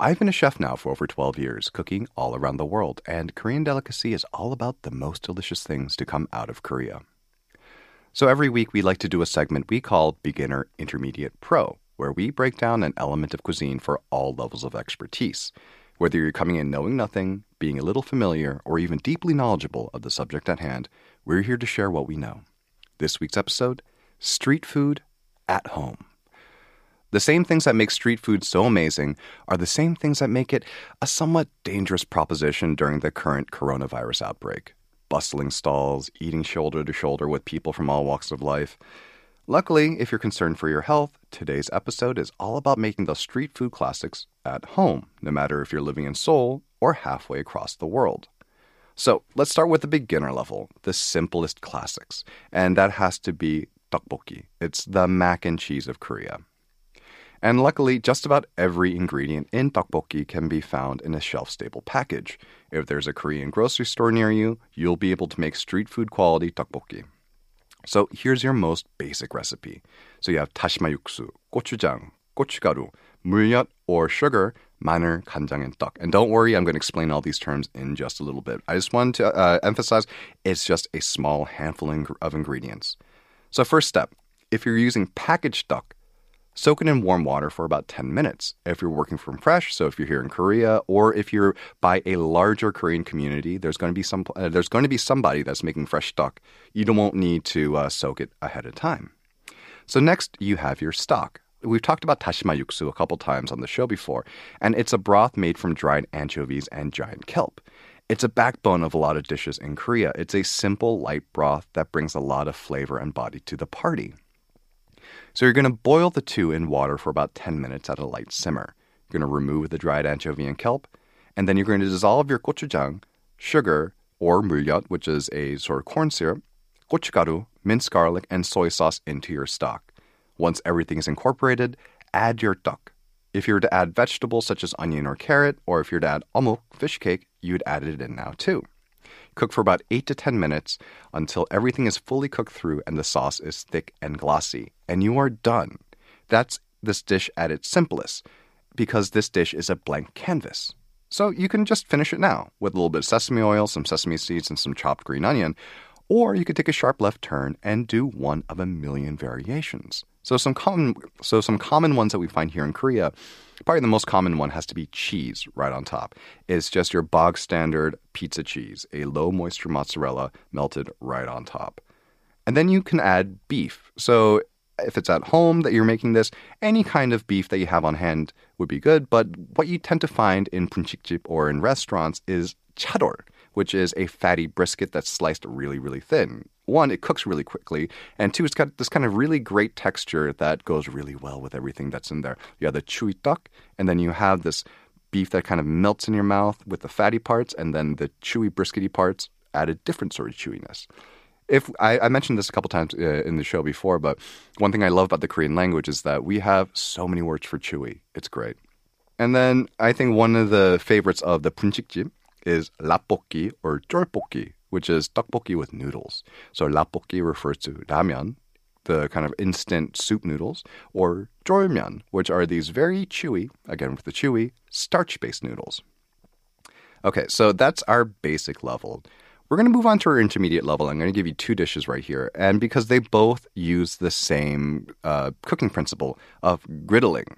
I've been a chef now for over 12 years, cooking all around the world, and Korean Delicacy is all about the most delicious things to come out of Korea. So every week we like to do a segment we call Beginner, Intermediate, Pro, where we break down an element of cuisine for all levels of expertise. Whether you're coming in knowing nothing, being a little familiar, or even deeply knowledgeable of the subject at hand, we're here to share what we know. This week's episode Street Food at Home. The same things that make street food so amazing are the same things that make it a somewhat dangerous proposition during the current coronavirus outbreak. Bustling stalls, eating shoulder to shoulder with people from all walks of life. Luckily, if you're concerned for your health, today's episode is all about making those street food classics at home, no matter if you're living in Seoul or halfway across the world. So let's start with the beginner level, the simplest classics, and that has to be tteokbokki. It's the mac and cheese of Korea. And luckily, just about every ingredient in tteokbokki can be found in a shelf stable package. If there's a Korean grocery store near you, you'll be able to make street food quality tteokbokki. So here's your most basic recipe. So you have dashima yuksu, gochujang, gochugaru, muryot or sugar, maneul, 간장, and tteok. And don't worry, I'm going to explain all these terms in just a little bit. I just wanted to uh, emphasize it's just a small handful of ingredients. So first step, if you're using packaged tteok, soak it in warm water for about 10 minutes. If you're working from fresh, so if you're here in Korea or if you're by a larger Korean community, there's going to be some uh, there's going to be somebody that's making fresh stock. You don't won't need to uh, soak it ahead of time. So next you have your stock. We've talked about dashima yuksu a couple times on the show before, and it's a broth made from dried anchovies and giant kelp. It's a backbone of a lot of dishes in Korea. It's a simple, light broth that brings a lot of flavor and body to the party. So you're going to boil the two in water for about 10 minutes at a light simmer. You're going to remove the dried anchovy and kelp, and then you're going to dissolve your gochujang, sugar, or 물엿, which is a sort of corn syrup, gochugaru, minced garlic, and soy sauce into your stock. Once everything is incorporated, add your tteok. If you were to add vegetables such as onion or carrot, or if you were to add omuk, fish cake, you'd add it in now too. Cook for about 8 to 10 minutes until everything is fully cooked through and the sauce is thick and glossy. And you are done. That's this dish at its simplest because this dish is a blank canvas. So you can just finish it now with a little bit of sesame oil, some sesame seeds, and some chopped green onion. Or you could take a sharp left turn and do one of a million variations. So some common so some common ones that we find here in Korea, probably the most common one has to be cheese right on top. It's just your bog standard pizza cheese, a low moisture mozzarella melted right on top. And then you can add beef. So if it's at home that you're making this, any kind of beef that you have on hand would be good. But what you tend to find in bunsikjip or in restaurants is chadol, which is a fatty brisket that's sliced really, really thin. One, it cooks really quickly, and two, it's got this kind of really great texture that goes really well with everything that's in there. You have the chewy tteok, and then you have this beef that kind of melts in your mouth with the fatty parts, and then the chewy briskety parts add a different sort of chewiness. If I, I mentioned this a couple times uh, in the show before, but one thing I love about the Korean language is that we have so many words for chewy. It's great. And then I think one of the favorites of the bunsikjip is rabokki or jjolbokki, which is tteokbokki with noodles. So rabokki refers to ramyeon, the kind of instant soup noodles, or jjolmyeon, which are these very chewy, again with the chewy, starch-based noodles. Okay, so that's our basic level. We're going to move on to our intermediate level. I'm going to give you two dishes right here. And because they both use the same uh, cooking principle of griddling.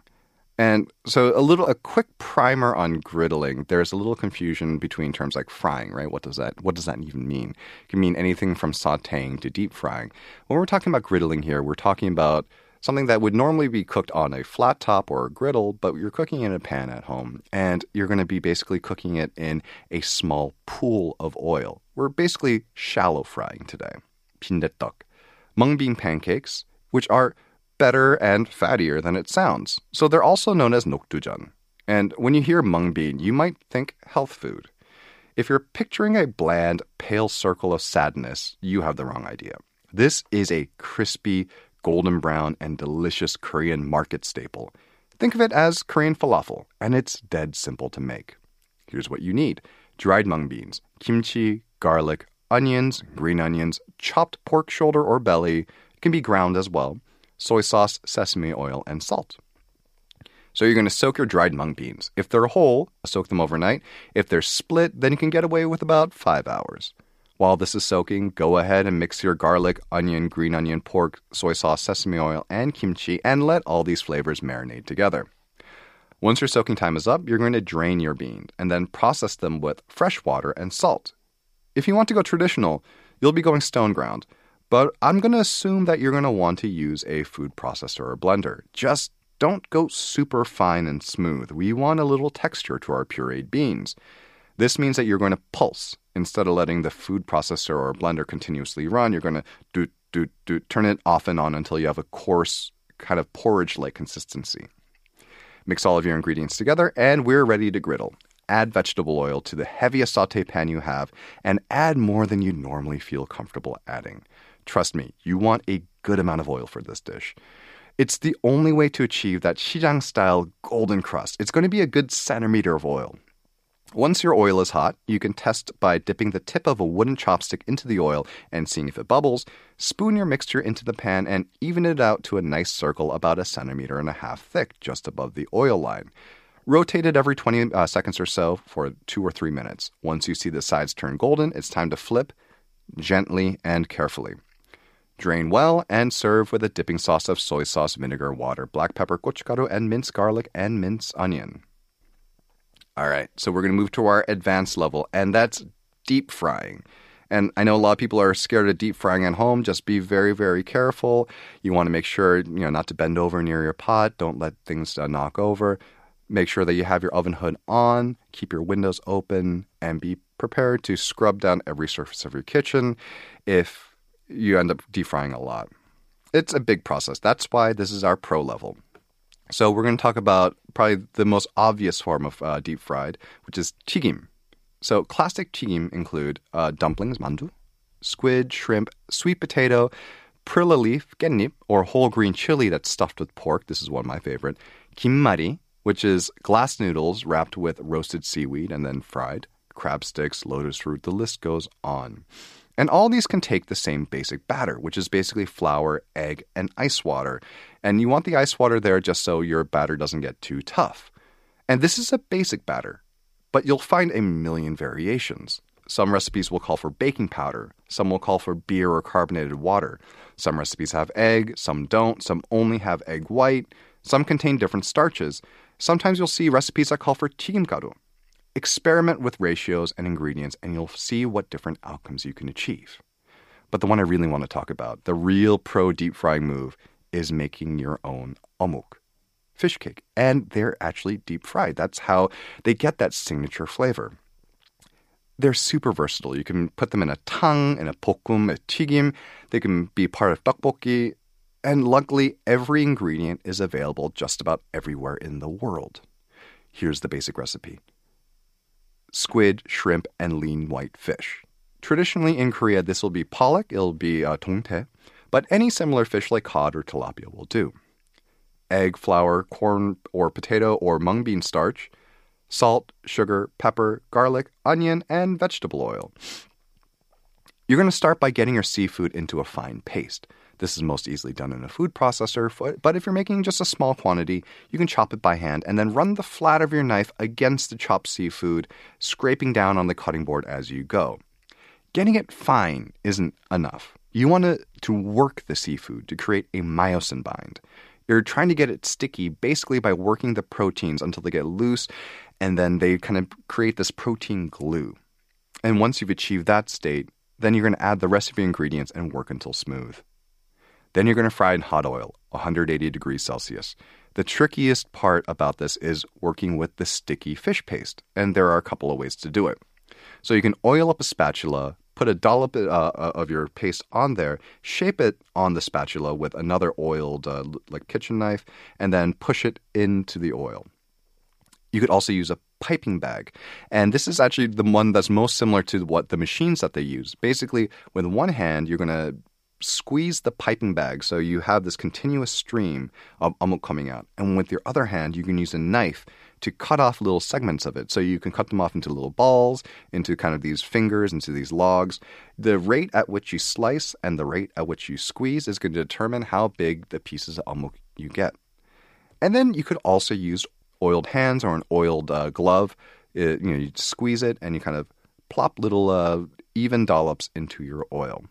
And so a little a quick primer on griddling. There's a little confusion between terms like frying, right? What does that what does that even mean? It can mean anything from sautéing to deep frying. When we're talking about griddling here, we're talking about something that would normally be cooked on a flat top or a griddle, but you're cooking in a pan at home and you're going to be basically cooking it in a small pool of oil. We're basically shallow frying today. 빈대떡, mung bean pancakes, which are better and fattier than it sounds. So they're also known as nokdujeon. And when you hear mung bean, you might think health food. If you're picturing a bland, pale circle of sadness, you have the wrong idea. This is a crispy, golden brown, and delicious Korean market staple. Think of it as Korean falafel, and it's dead simple to make. Here's what you need dried mung beans, kimchi, garlic, onions, green onions, chopped pork shoulder or belly, it can be ground as well, soy sauce, sesame oil, and salt. So you're going to soak your dried mung beans. If they're whole, soak them overnight. If they're split, then you can get away with about five hours. While this is soaking, go ahead and mix your garlic, onion, green onion, pork, soy sauce, sesame oil, and kimchi, and let all these flavors marinate together. Once your soaking time is up, you're going to drain your beans and then process them with fresh water and salt. If you want to go traditional, you'll be going stone ground, but I'm going to assume that you're going to want to use a food processor or blender. Just don't go super fine and smooth. We want a little texture to our pureed beans. This means that you're going to pulse. Instead of letting the food processor or blender continuously run, you're going to do, do, do, turn it off and on until you have a coarse, kind of porridge like consistency. Mix all of your ingredients together, and we're ready to griddle. Add vegetable oil to the heaviest saute pan you have, and add more than you normally feel comfortable adding. Trust me, you want a good amount of oil for this dish. It's the only way to achieve that Shijang style golden crust. It's going to be a good centimeter of oil. Once your oil is hot, you can test by dipping the tip of a wooden chopstick into the oil and seeing if it bubbles. Spoon your mixture into the pan and even it out to a nice circle about a centimeter and a half thick, just above the oil line. Rotate it every 20 uh, seconds or so for two or three minutes. Once you see the sides turn golden, it's time to flip gently and carefully. Drain well and serve with a dipping sauce of soy sauce, vinegar, water, black pepper, gochugaru, and minced garlic and minced onion. All right, so we're going to move to our advanced level, and that's deep frying. And I know a lot of people are scared of deep frying at home. Just be very, very careful. You want to make sure, you know, not to bend over near your pot. Don't let things uh, knock over. Make sure that you have your oven hood on. Keep your windows open and be prepared to scrub down every surface of your kitchen. If you end up defrying a lot. It's a big process. That's why this is our pro level. So we're going to talk about probably the most obvious form of uh, deep fried, which is chigim. So classic chigim include uh, dumplings, mandu, squid, shrimp, sweet potato, perilla leaf, kkaennip, or whole green chili that's stuffed with pork. This is one of my favorite. Kimmari, which is glass noodles wrapped with roasted seaweed and then fried. Crab sticks, lotus root, the list goes on. And all these can take the same basic batter, which is basically flour, egg, and ice water. And you want the ice water there just so your batter doesn't get too tough. And this is a basic batter, but you'll find a million variations. Some recipes will call for baking powder, some will call for beer or carbonated water. Some recipes have egg, some don't, some only have egg white, some contain different starches. Sometimes you'll see recipes that call for chicken Experiment with ratios and ingredients, and you'll see what different outcomes you can achieve. But the one I really want to talk about, the real pro deep frying move, is making your own omuk, fish cake. And they're actually deep fried. That's how they get that signature flavor. They're super versatile. You can put them in a tang, in a bokkeum, a tigim. They can be part of tteokbokki. And luckily, every ingredient is available just about everywhere in the world. Here's the basic recipe squid, shrimp, and lean white fish. Traditionally in Korea, this will be pollock, it'll be uh, dongtae, but any similar fish like cod or tilapia will do. Egg, flour, corn or potato or mung bean starch, salt, sugar, pepper, garlic, onion, and vegetable oil. You're going to start by getting your seafood into a fine paste. This is most easily done in a food processor, but if you're making just a small quantity, you can chop it by hand and then run the flat of your knife against the chopped seafood, scraping down on the cutting board as you go. Getting it fine isn't enough. You want to, to work the seafood to create a myosin bind. You're trying to get it sticky basically by working the proteins until they get loose and then they kind of create this protein glue. And once you've achieved that state, then you're going to add the rest of your ingredients and work until smooth. Then you're going to fry in hot oil, 180 degrees Celsius. The trickiest part about this is working with the sticky fish paste, and there are a couple of ways to do it. So you can oil up a spatula, put a dollop uh, uh of your paste on there, shape it on the spatula with another oiled, uh, like kitchen knife, and then push it into the oil. You could also use a piping bag. And this is actually the one that's most similar to what the machines that they use. Basically, with one hand, you're going to squeeze the piping bag so you have this continuous stream of omuk coming out. And with your other hand, you can use a knife to cut off little segments of it. So you can cut them off into little balls, into kind of these fingers, into these logs. The rate at which you slice and the rate at which you squeeze is going to determine how big the pieces of omuk you get. And then you could also use oiled hands or an oiled uh, glove. It, you know, you squeeze it and you kind of plop little uh, even dollops into your oil.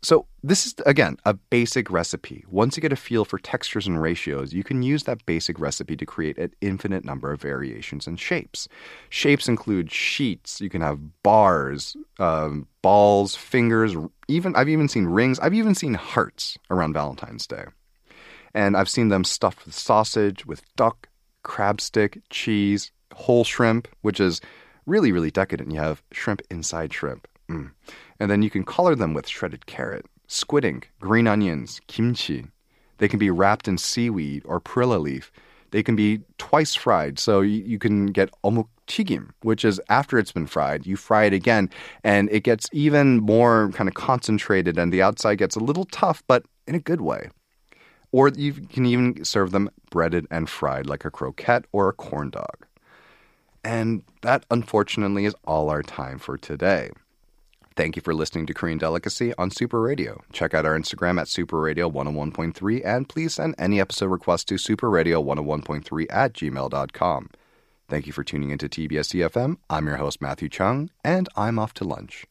So, this is again a basic recipe. Once you get a feel for textures and ratios, you can use that basic recipe to create an infinite number of variations and shapes. Shapes include sheets, you can have bars, um, balls, fingers, even I've even seen rings, I've even seen hearts around Valentine's Day. And I've seen them stuffed with sausage, with tteok, crab stick, cheese, whole shrimp, which is really, really decadent. You have shrimp inside shrimp. Mm. And then you can color them with shredded carrot, squid ink, green onions, kimchi. They can be wrapped in seaweed or perilla leaf. They can be twice fried, so you, you can get omuk tigim, which is after it's been fried, you fry it again, and it gets even more kind of concentrated, and the outside gets a little tough, but in a good way. Or you can even serve them breaded and fried like a croquette or a corn dog. And that, unfortunately, is all our time for today. Thank you for listening to Korean Delicacy on Super Radio. Check out our Instagram at Super Radio 101.3 and please send any episode requests to superradio101.3 at gmail.com. Thank you for tuning into TBS EFM. I'm your host, Matthew Chung, and I'm off to lunch.